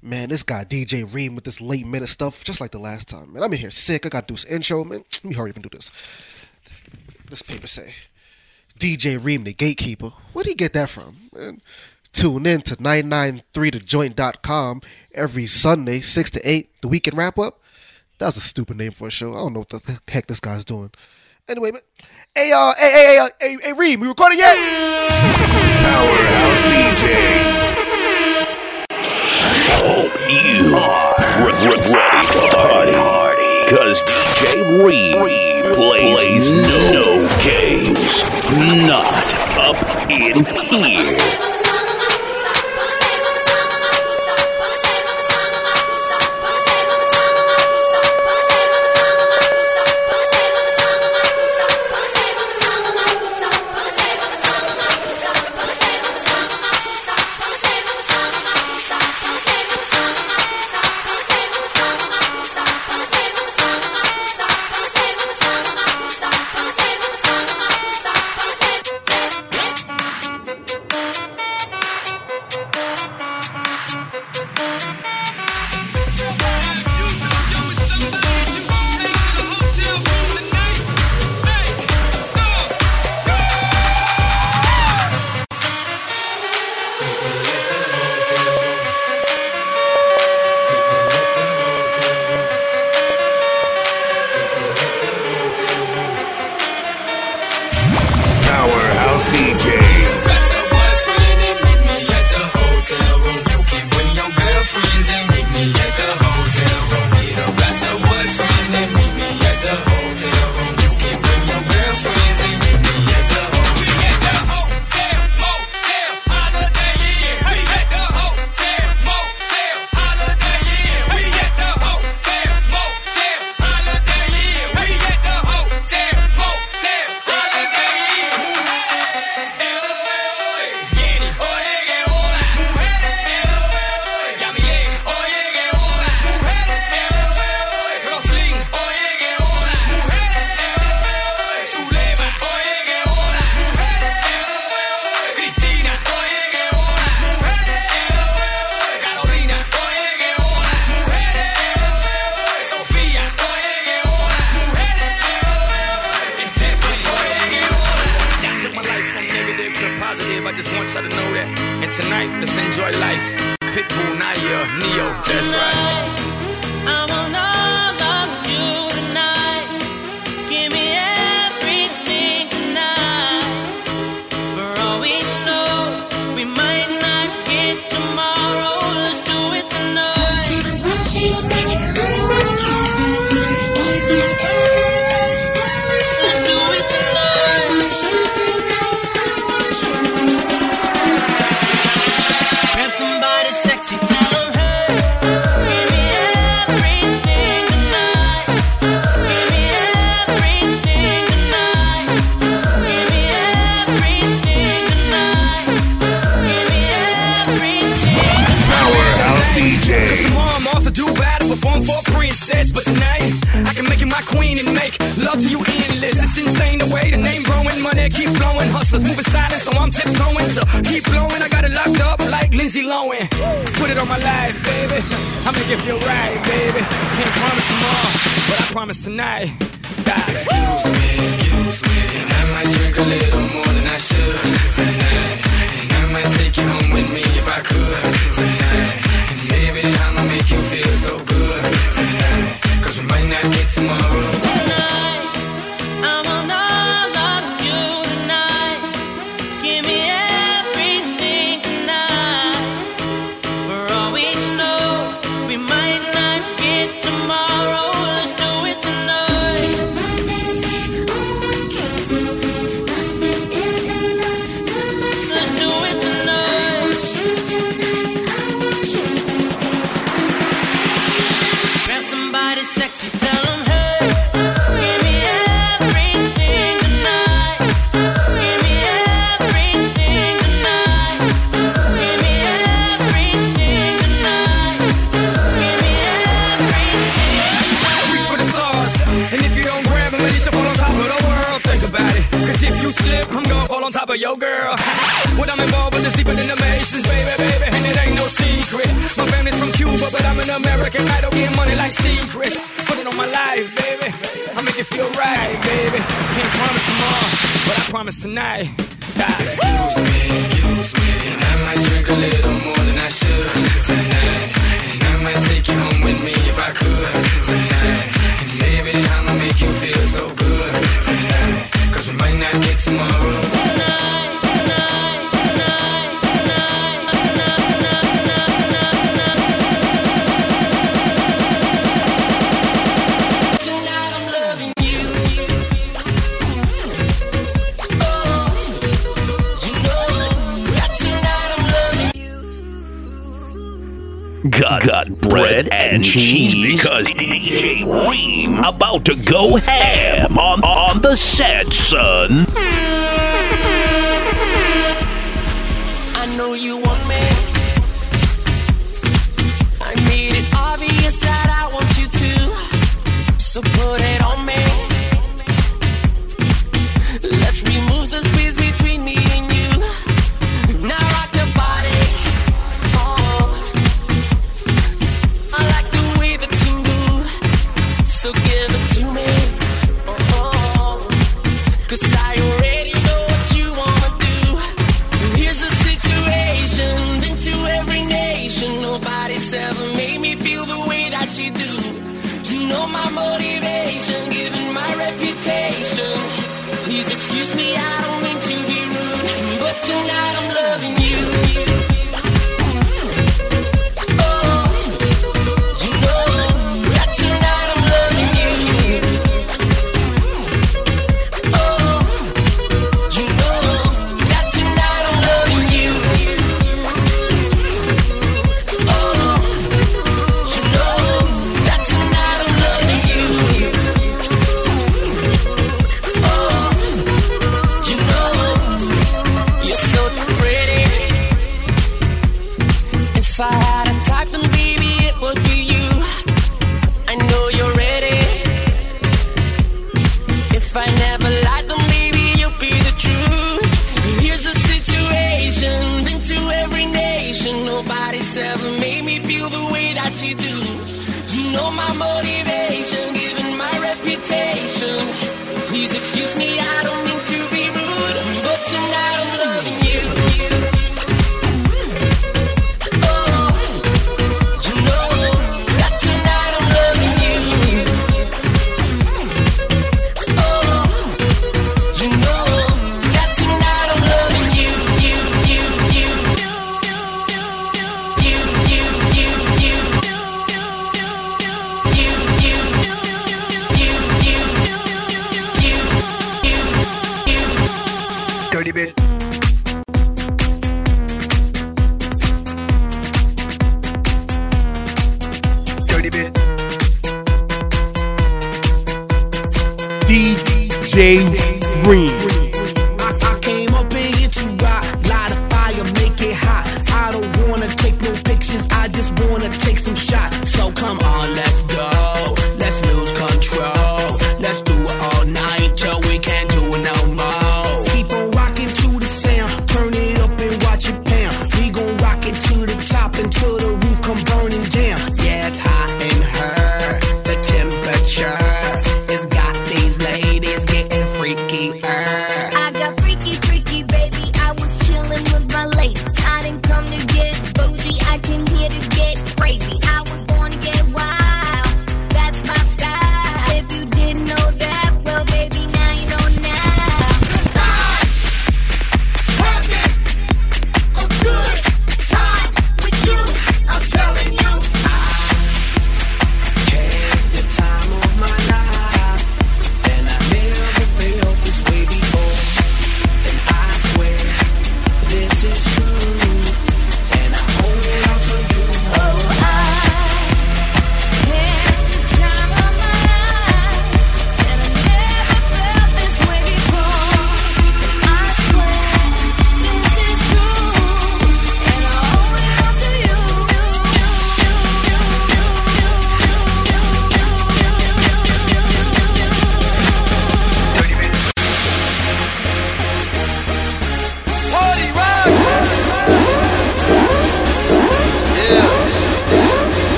Man, this guy DJ Reem with this late minute stuff, just like the last time. Man, I'm in here sick. I got to do this intro, man. Let me hurry up and do this. This paper say, DJ Reem, the gatekeeper. Where'd he get that from? Man, tune in to 993thejoint.com every Sunday, 6 to 8, the weekend wrap up. That was a stupid name for a show. I don't know what the heck this guy's doing. Anyway, man. Hey, uh, hey, hey, hey, hey, hey, Reem, we recording yet? Powerhouse DJs. Hope you are ready to party. Cause DJ Reed plays no games. Not up in here. To go ham on, on the set, son.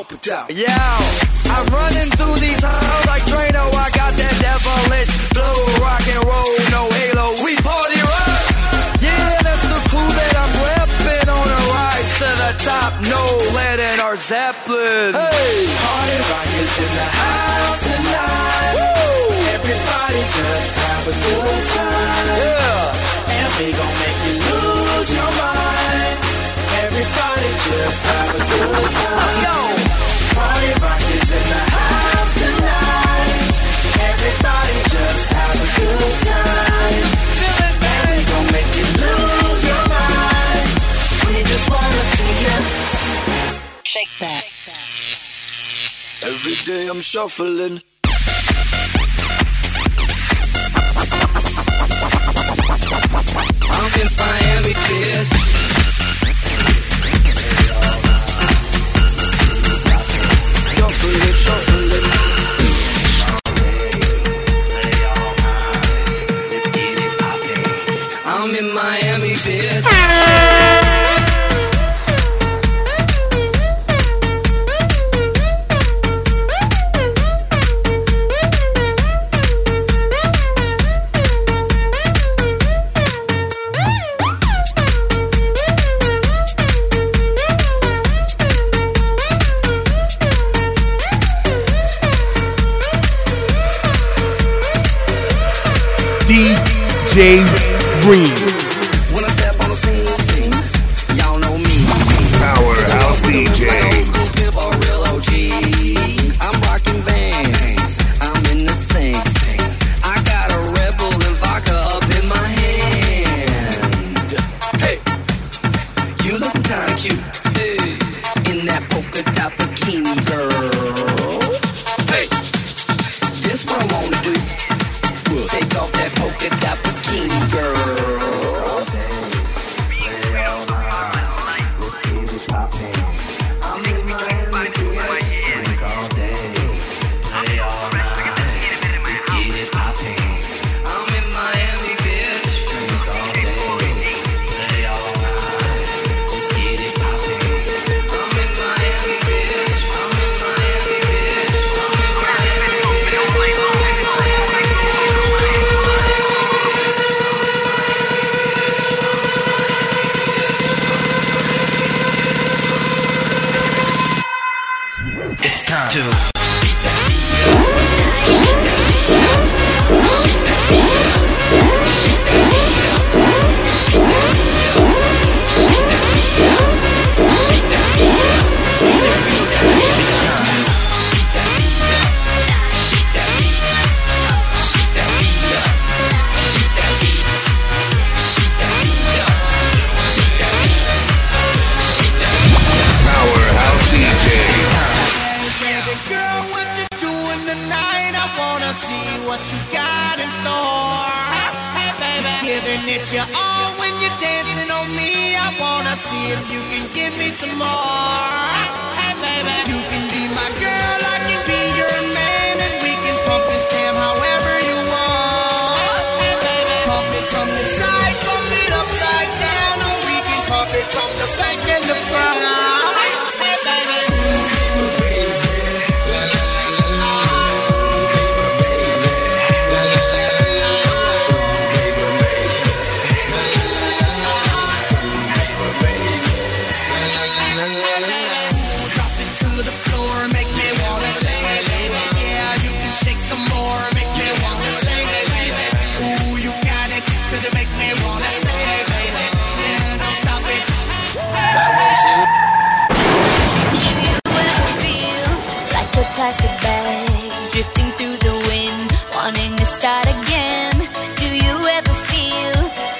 open top. Yo, I'm running through these halls like Drano. I got that devilish blue rock and roll, no halo. We party rock. Yeah, that's the clue that I'm repping on a rise to the top. No lead in our Zeppelin. Hey, party rock is in the house tonight. Woo! Everybody just have a good time. Yeah, and we gon' make you lose your mind. Everybody just have a good time. Party rock is in the house tonight. Everybody just have a good time. Make you lose your mind. We just wanna see you shake that. Every day I'm shuffling James Green.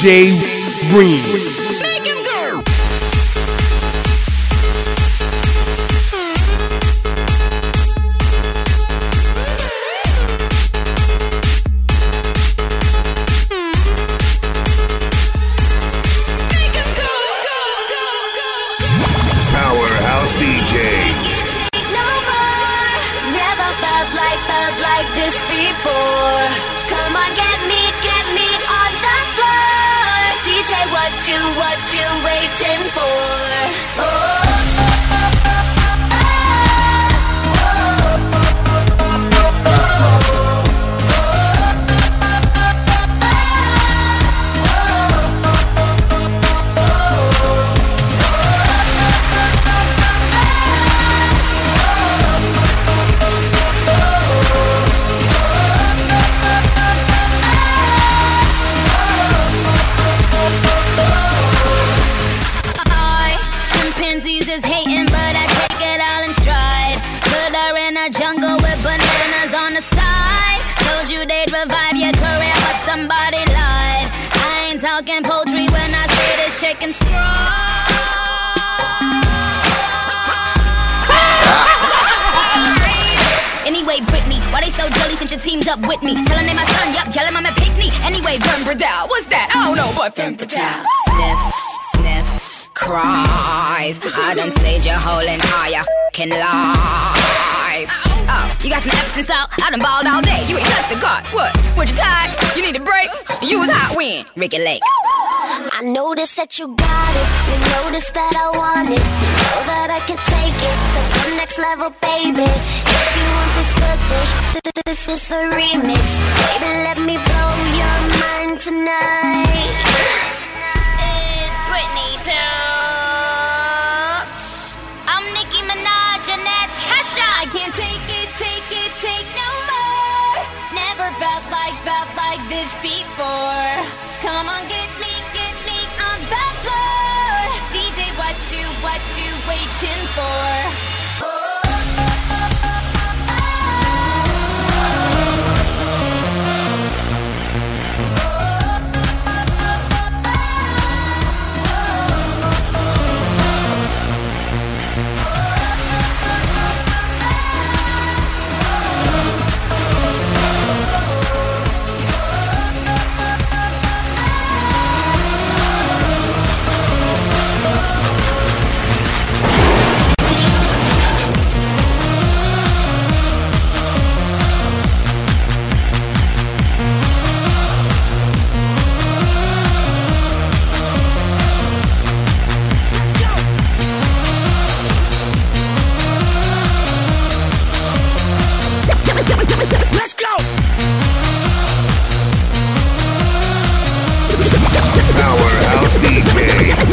DJ Reem. Hating, but I take it all in stride. Put her in a jungle with bananas on the side. Told you they'd revive your career, but somebody lied. I ain't talking poultry when I say this chicken's fried. Anyway, Britney, why they so jelly since you teamed up with me? Tell her name my son, yup, yell I'm a picnic. Anyway, Vern Bradell, what's that? I don't know, but Femme Fatale. Sniff, sniff, cries. I done slayed your whole entire fucking life. Oh, you got some absence out? I done balled all day. You ain't touched a god. What? Was you tired? You need a break? You was hot when? Ricky Lake. I noticed that you got it. You noticed that I want it. You know that I can take it to the next level, baby. If you want this good dish, th- th- this is a remix. Baby, let me blow your mind tonight. Felt like, this before. Come on, get me, get me on the floor. DJ, what you, what you waiting for? DJ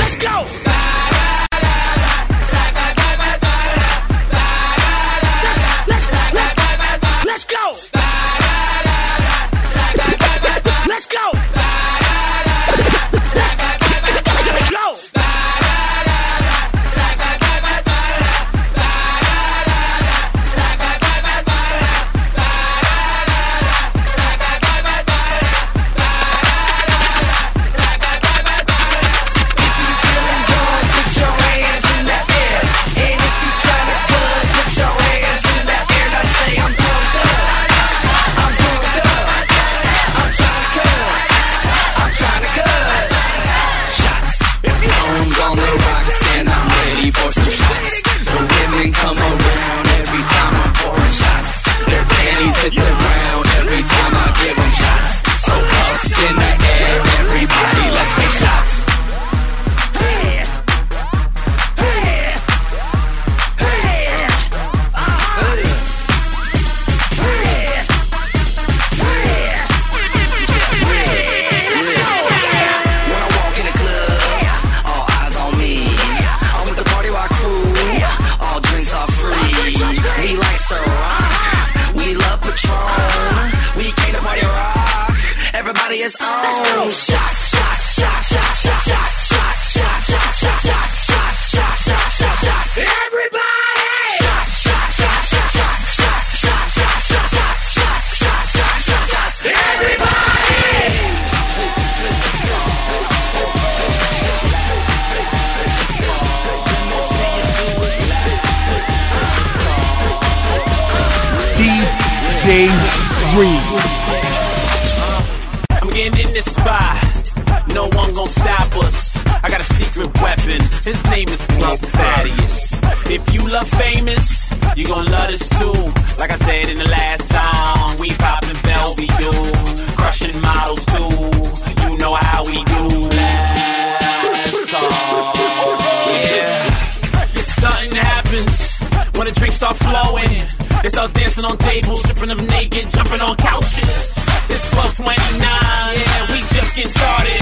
start flowing. They start dancing on tables, stripping them naked, jumping on couches. It's 1229, yeah, we just getting started.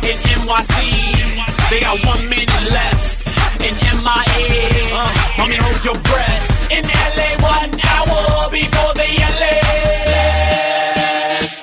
In NYC, they got one minute left. In MIA, uh, homie, hold your breath. In LA, one hour before the LA. Let's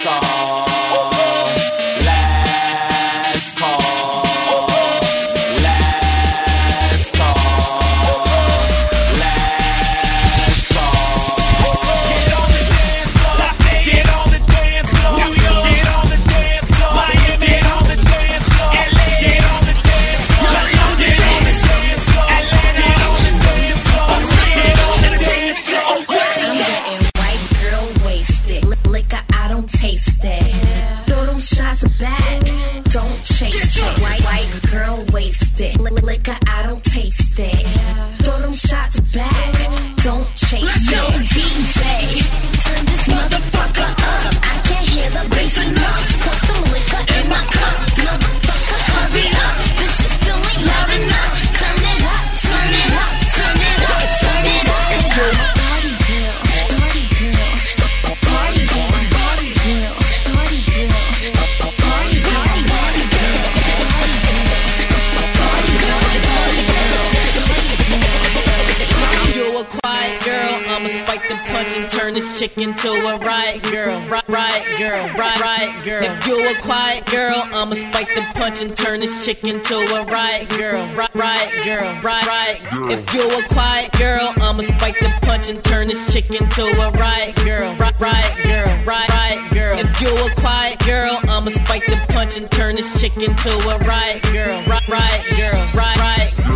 chick into a riot girl. Right, right girl, right, right girl. If you're a quiet girl, I'ma spike the punch and turn this chick into a riot girl. Right, girl, right, right. If you're a quiet girl, I'ma spike the punch and turn this chick into a riot girl. Right, right girl, right, right girl. If you're a quiet girl, I'ma spike the punch and turn this chick into a riot girl. Right, right girl, right.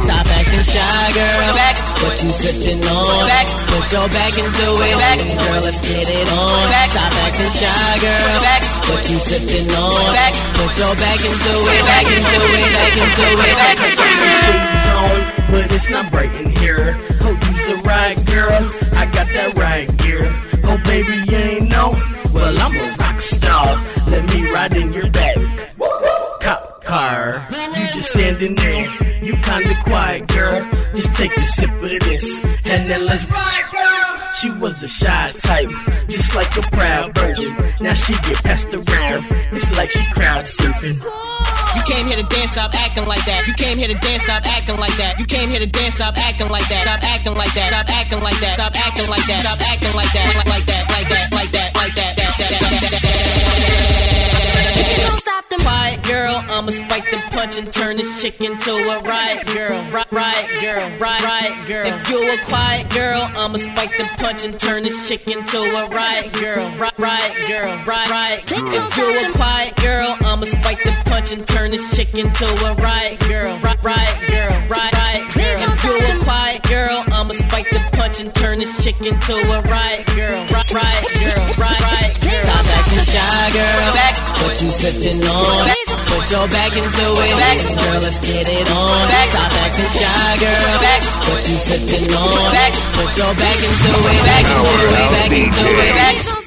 Stop acting shy, girl. Back, what you sipping on? Back, put your back into it. Back, girl, let's get it on. Back, stop acting shy, girl. Back, what you sipping on? Back, put your back into it. Back into it. Back into it. Back. shades on, but it's not bright in here. Oh, you's a right girl, I got that right gear. Oh, baby, you ain't know. Well, I'm a rock star. Let me ride in your back. Cop car, standing there. You kinda quiet, girl. Just take a sip of this, and then let's ride, girl. She was the shy type, just like a proud virgin. Now she get passed around. It's like she crowd surfing. You came here to dance, stop acting like that. You came here to dance, stop acting like that. You came here to dance, stop acting like that. Stop acting like that. Stop acting like that. Stop acting like that. Stop acting like that. Like like that. Like that. Like that. Like that. That, that, that, that, that, Don't stop them. Quiet girl, I'ma spike the punch and turn this chick into a riot girl. Right, right girl, right, right girl. If you a quiet girl, I'ma spike the punch and turn this chick into a riot girl. Right, right girl, right, right. If you're a quiet girl, I'ma spike the punch and turn this chick into a riot girl. Right, right girl, right, right girl. If you a quiet girl, I'ma spike the punch and turn this chick into a riot girl. Right, right girl, right, right girl. Stop acting shy, girl. Back, what you sipping on? Put your back into it. Back, girl, let's get it on. Back, stop acting shy, girl. Back, what you sipping on? Back, put your back into it. Back into it. Back into it. Back.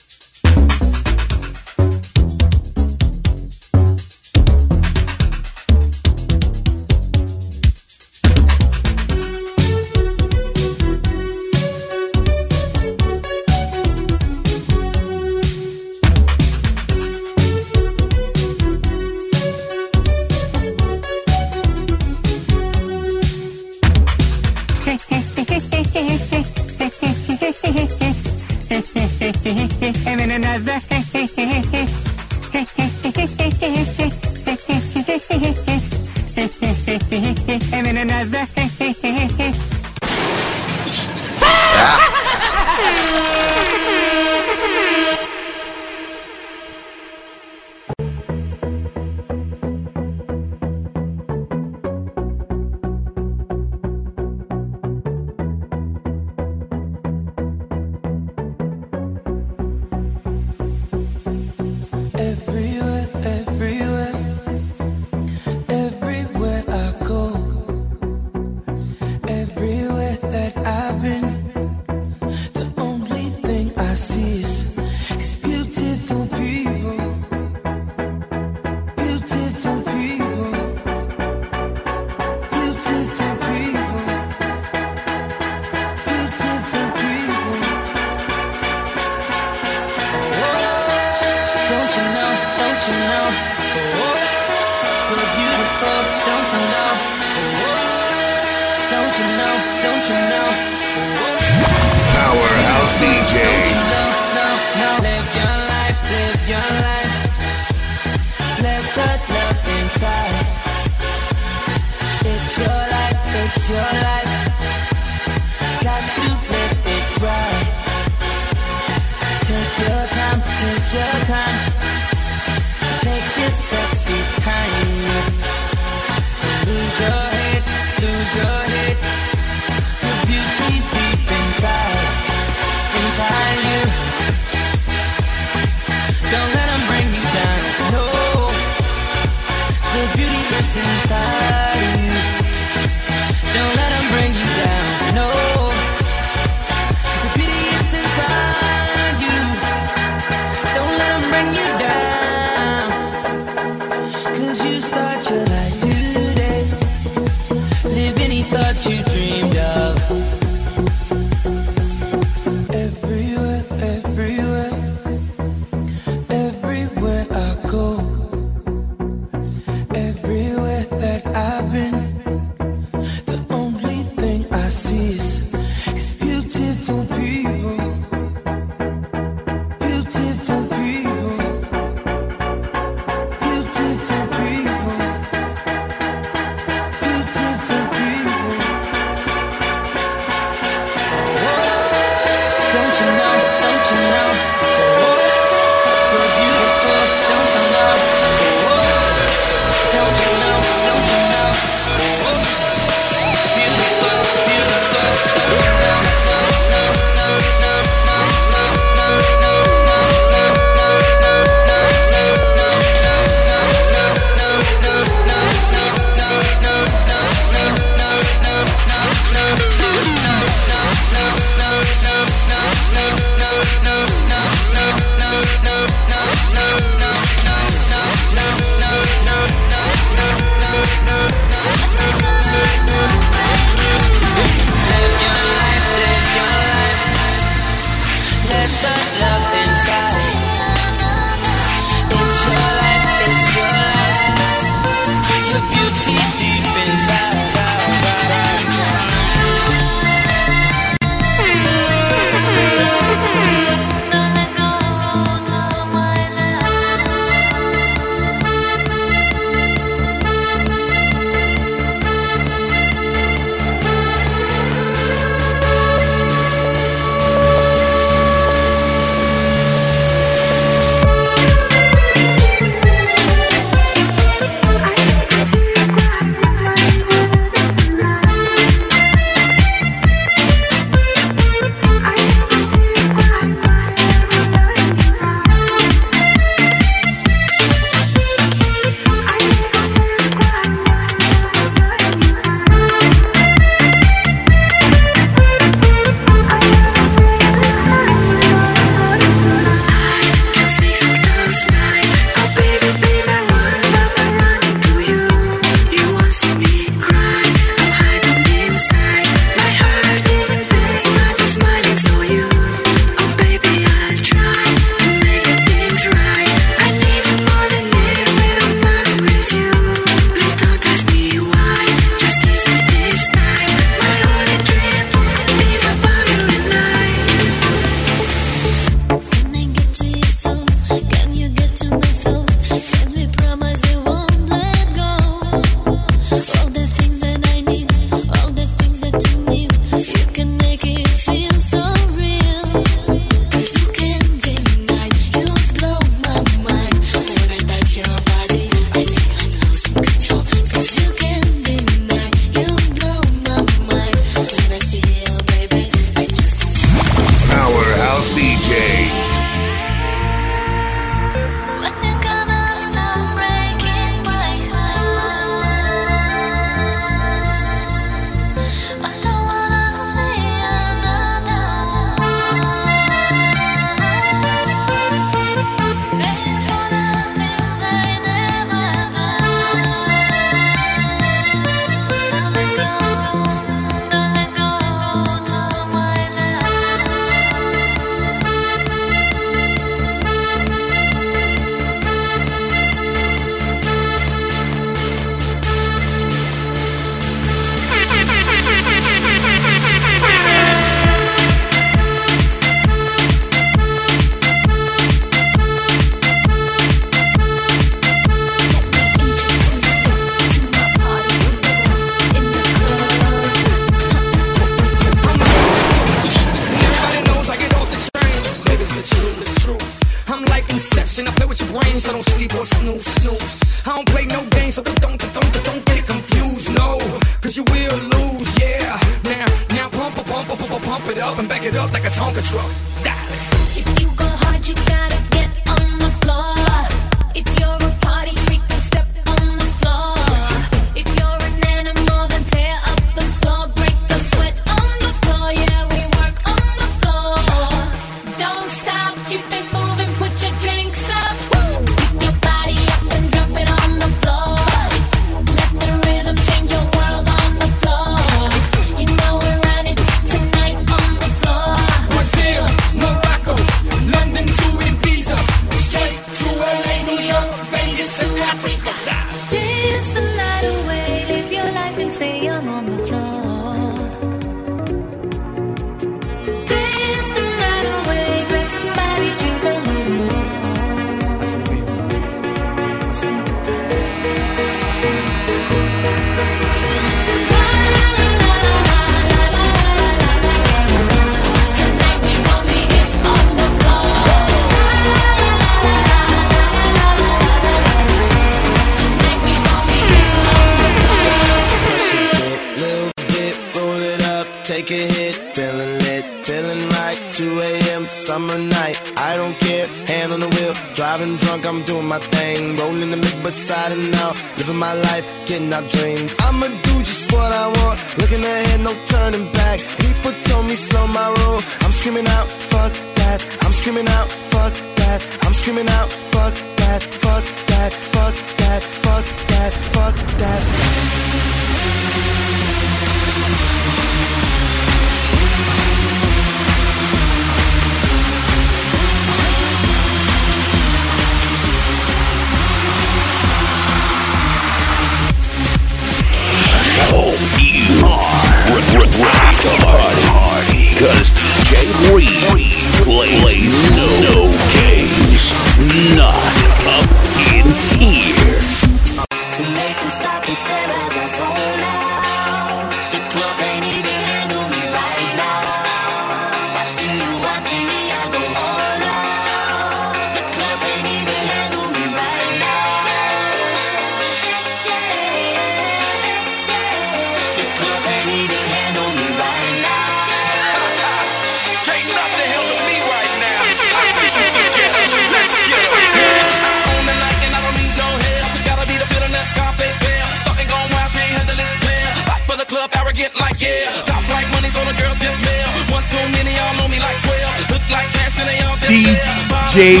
like yeah. Top like money's on the girls just mail. One too many, y'all know me like 12. Look like cash and they all just DJ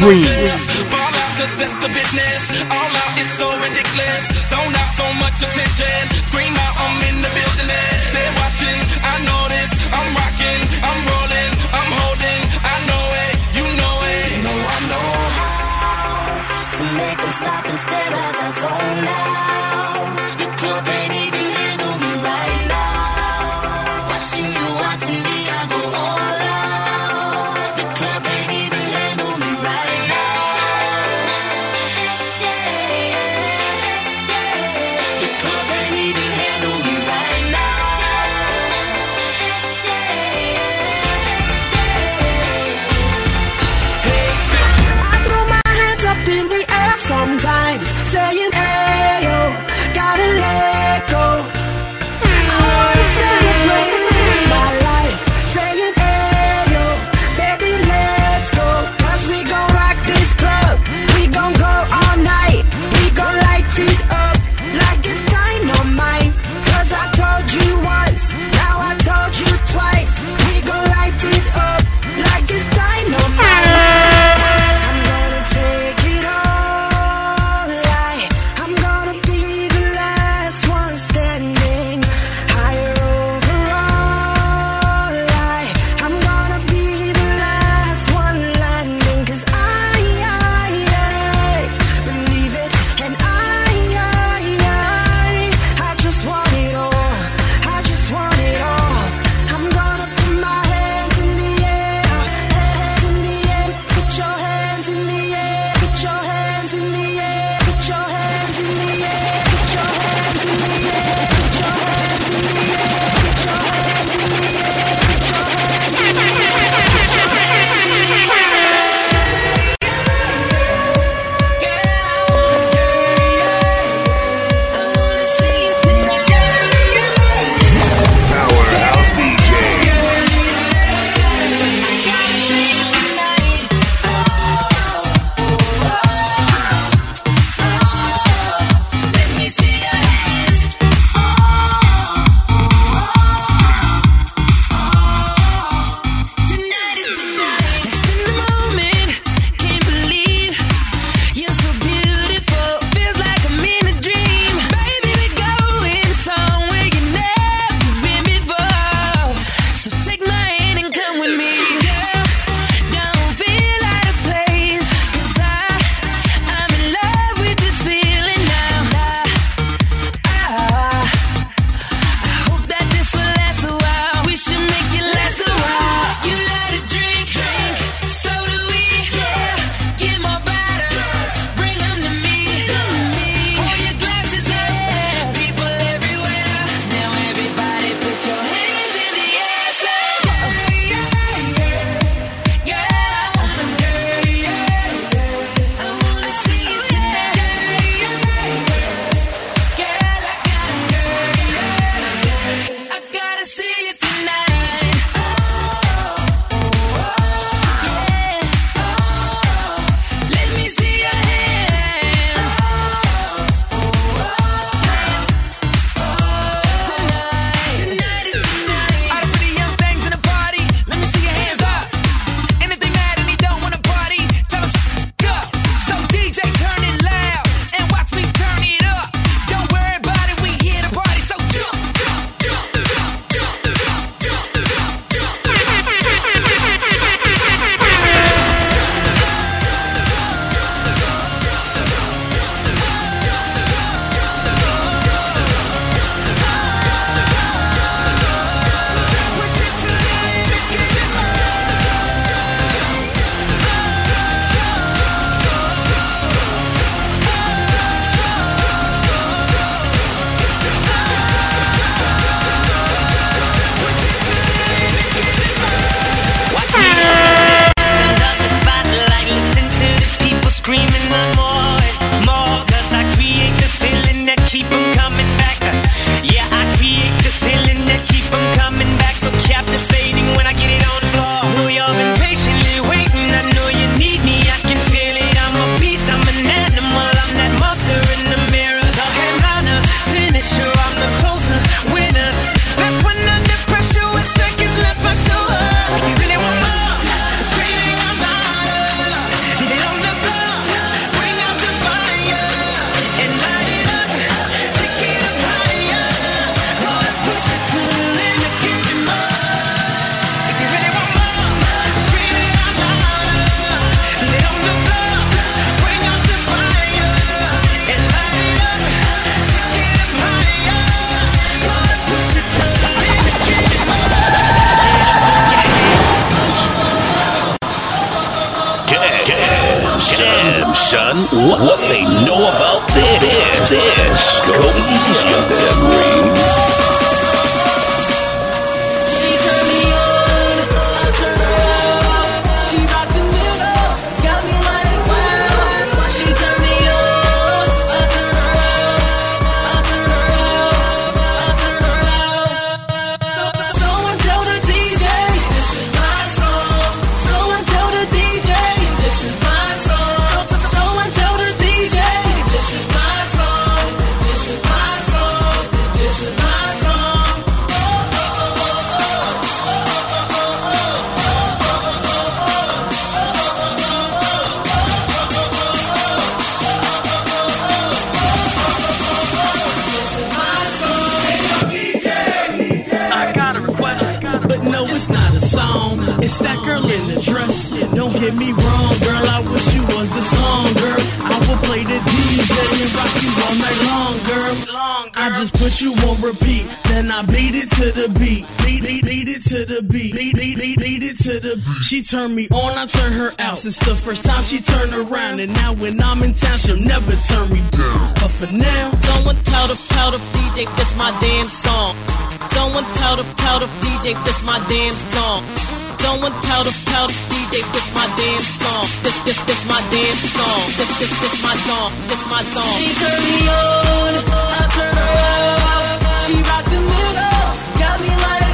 Green. can rock you all night long, girl. Long, girl. I just put you on repeat, then I beat it to the beat. Beat, beat, beat it to the beat. Beat, beat, beat, beat it to the beat. She turned me on, I turn her out. Since the first time she turned around, and now when I'm in town, she'll never turn me down. But for now, someone tell the tell the DJ this my damn song. Someone tell the tell the DJ this my damn song. Someone tell the tell the DJ this my damn song. This this this my damn song. This this this my song. This my song. She turn me on, I turn her off. She rocked the middle, got me like.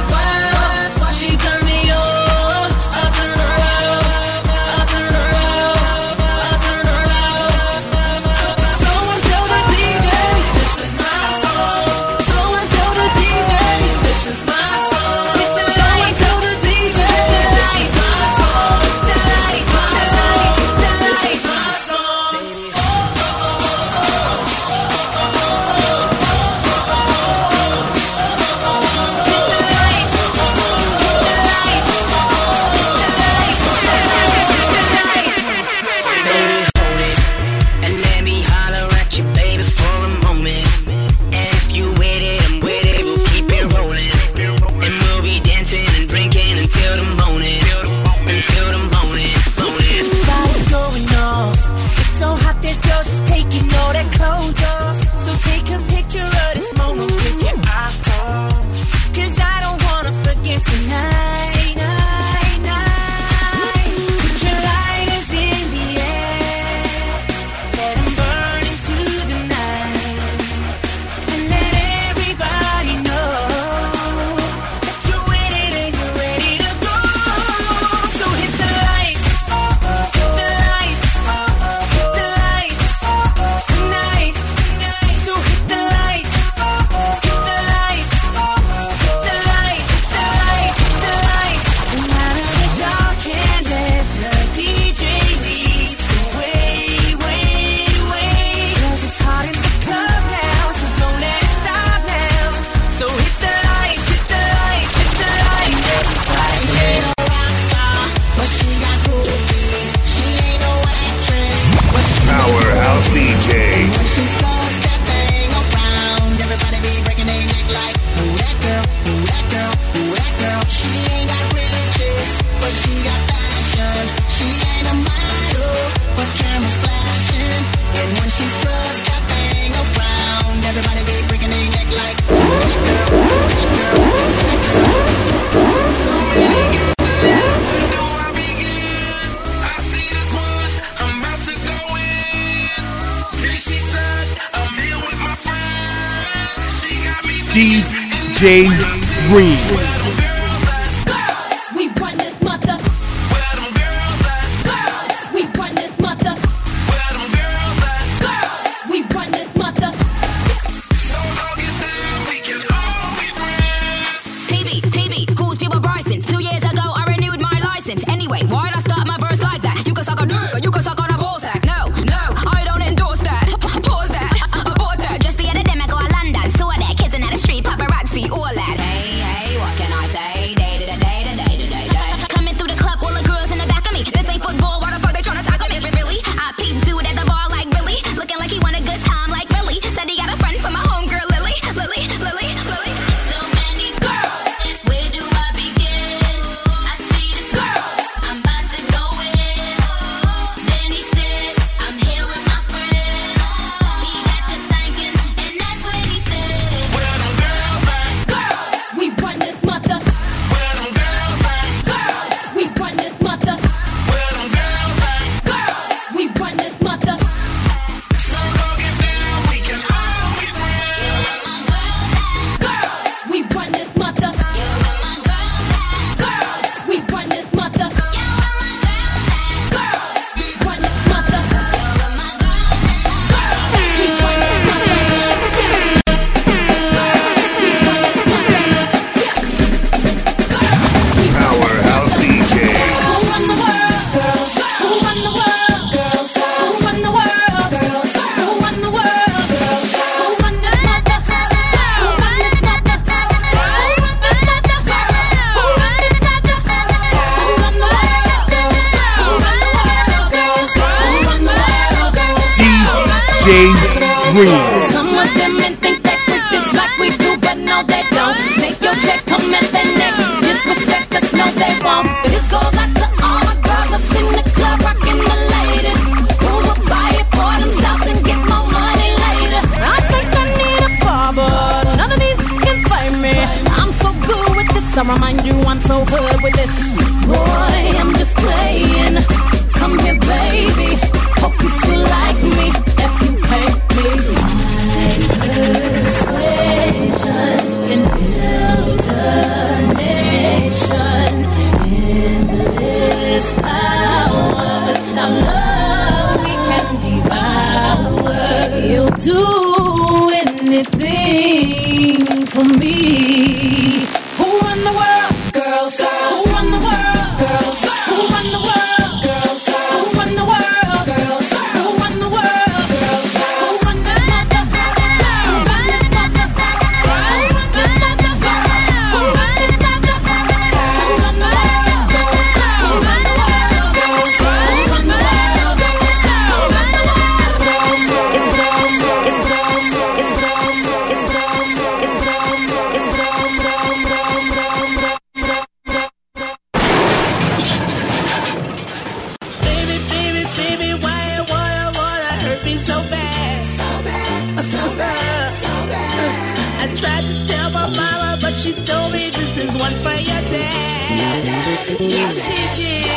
Yeah, she did.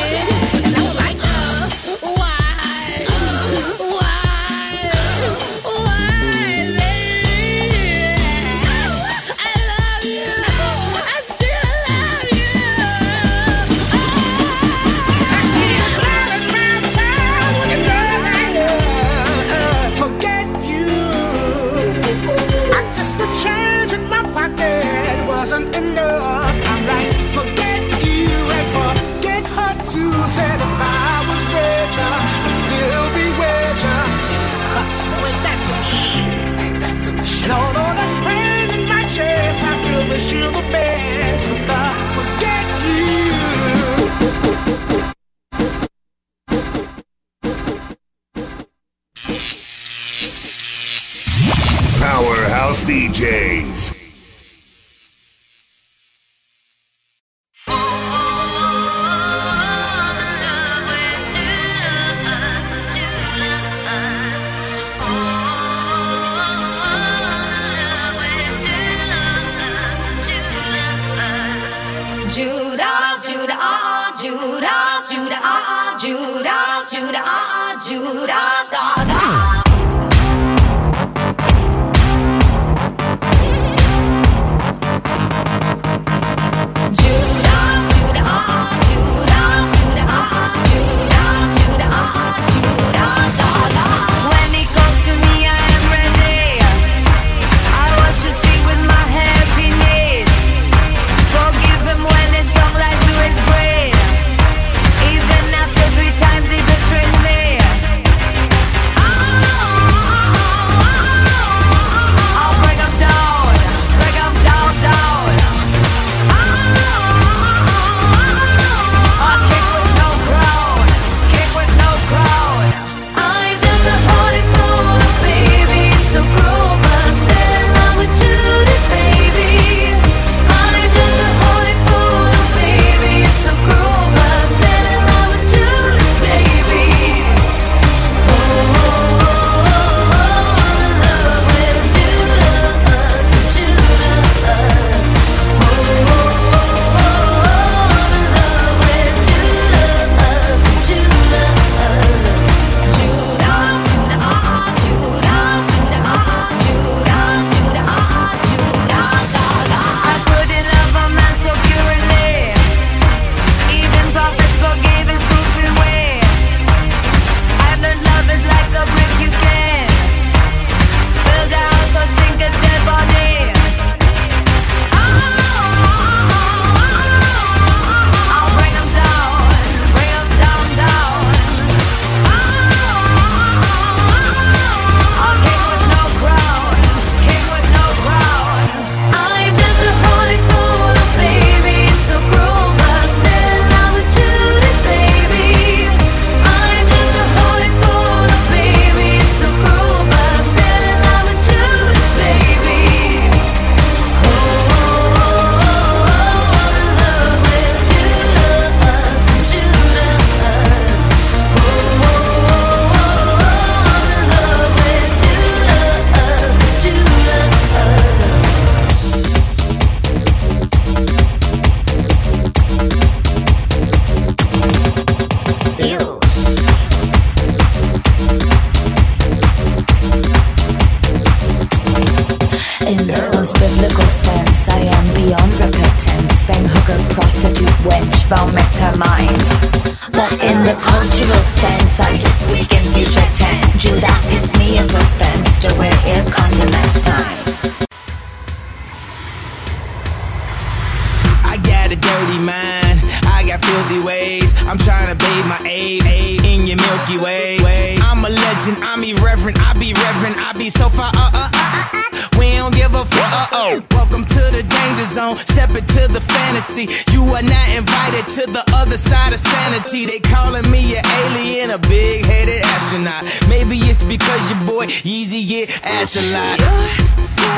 I be. I be so far. Uh, uh, uh, uh, uh. We don't give a fuck. Uh, oh. Welcome to the danger zone. Step into the fantasy. You are not invited to the other side of sanity. They calling me an alien, a big headed astronaut. Maybe it's because your boy Yeezy get ass a lot. You're so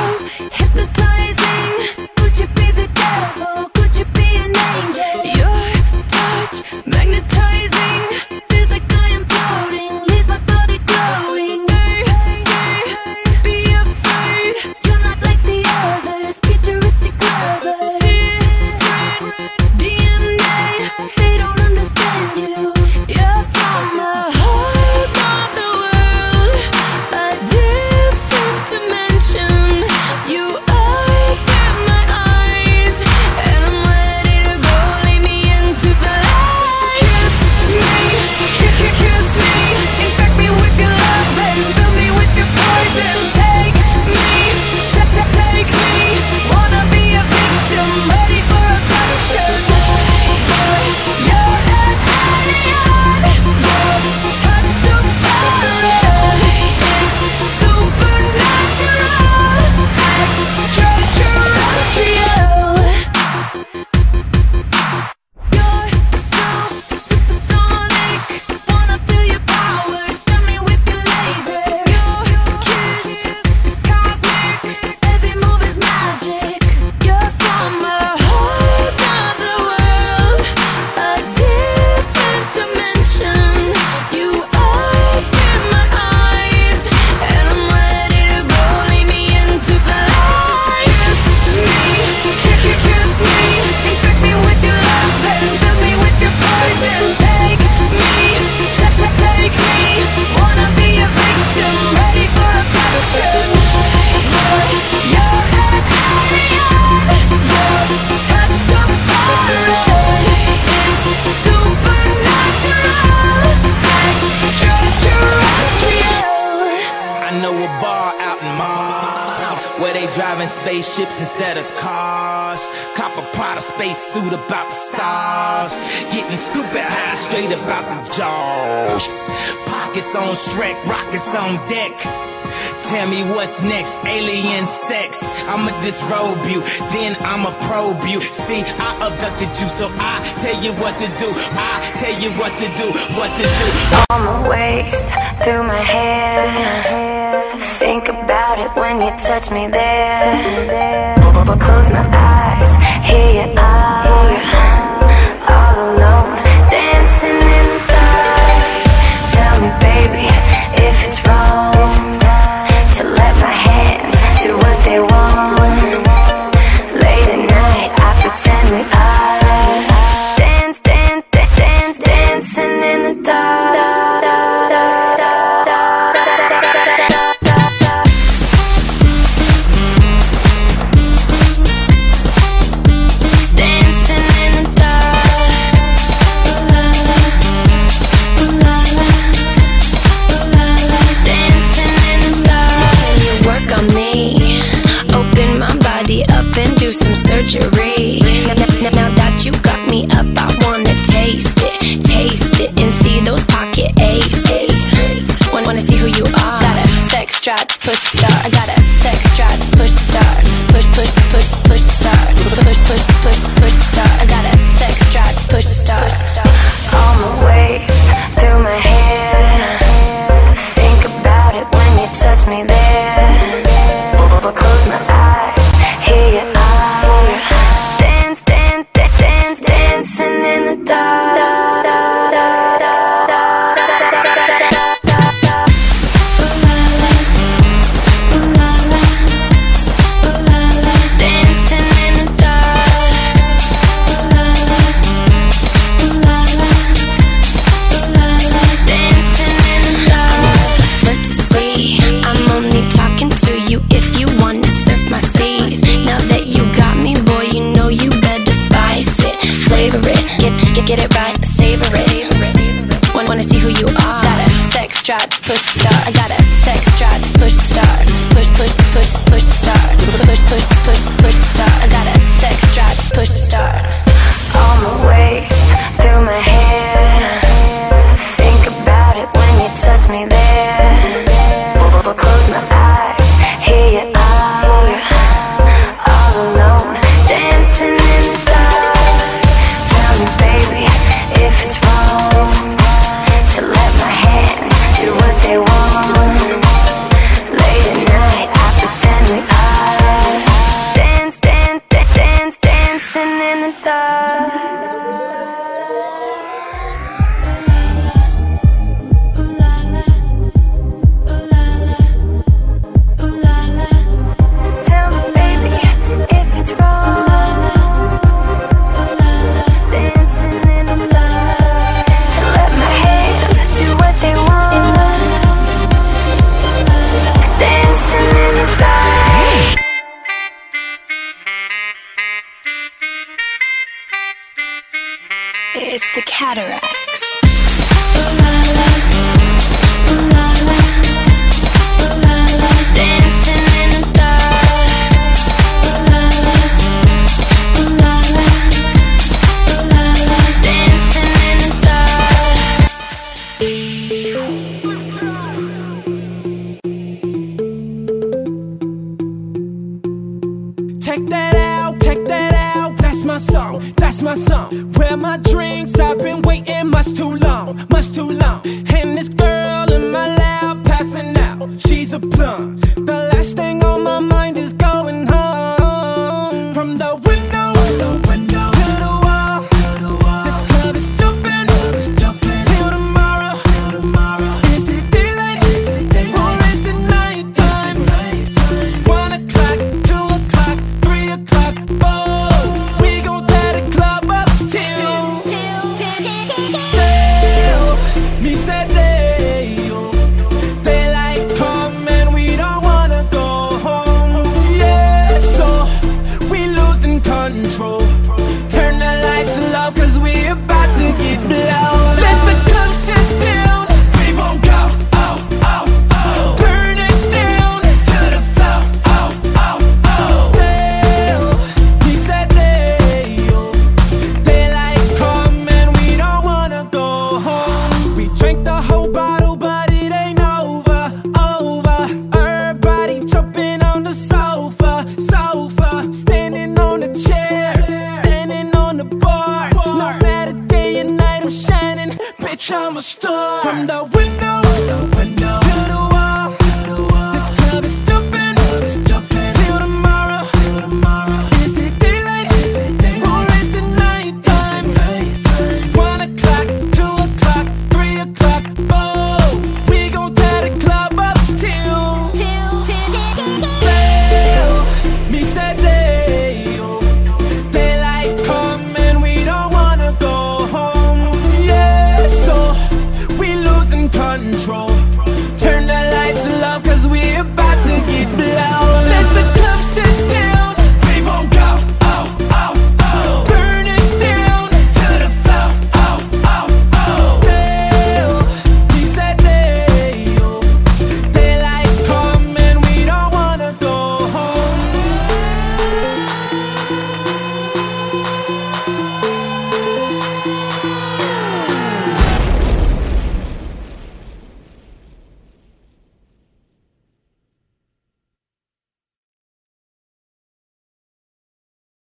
hypnotizing. Could you be the devil? Could you be an angel? Your touch magnetizing. Where they driving spaceships instead of cars. Cop a Prada space suit about the stars. Getting stupid high straight about the jaws. Pockets on Shrek, rockets on deck. Tell me what's next, alien sex. I'ma disrobe you, then I'ma probe you. See, I abducted you, so I tell you what to do. I tell you what to do, what to do. on my waist, through my hair. Think about it when you touch me there. Close my eyes, here you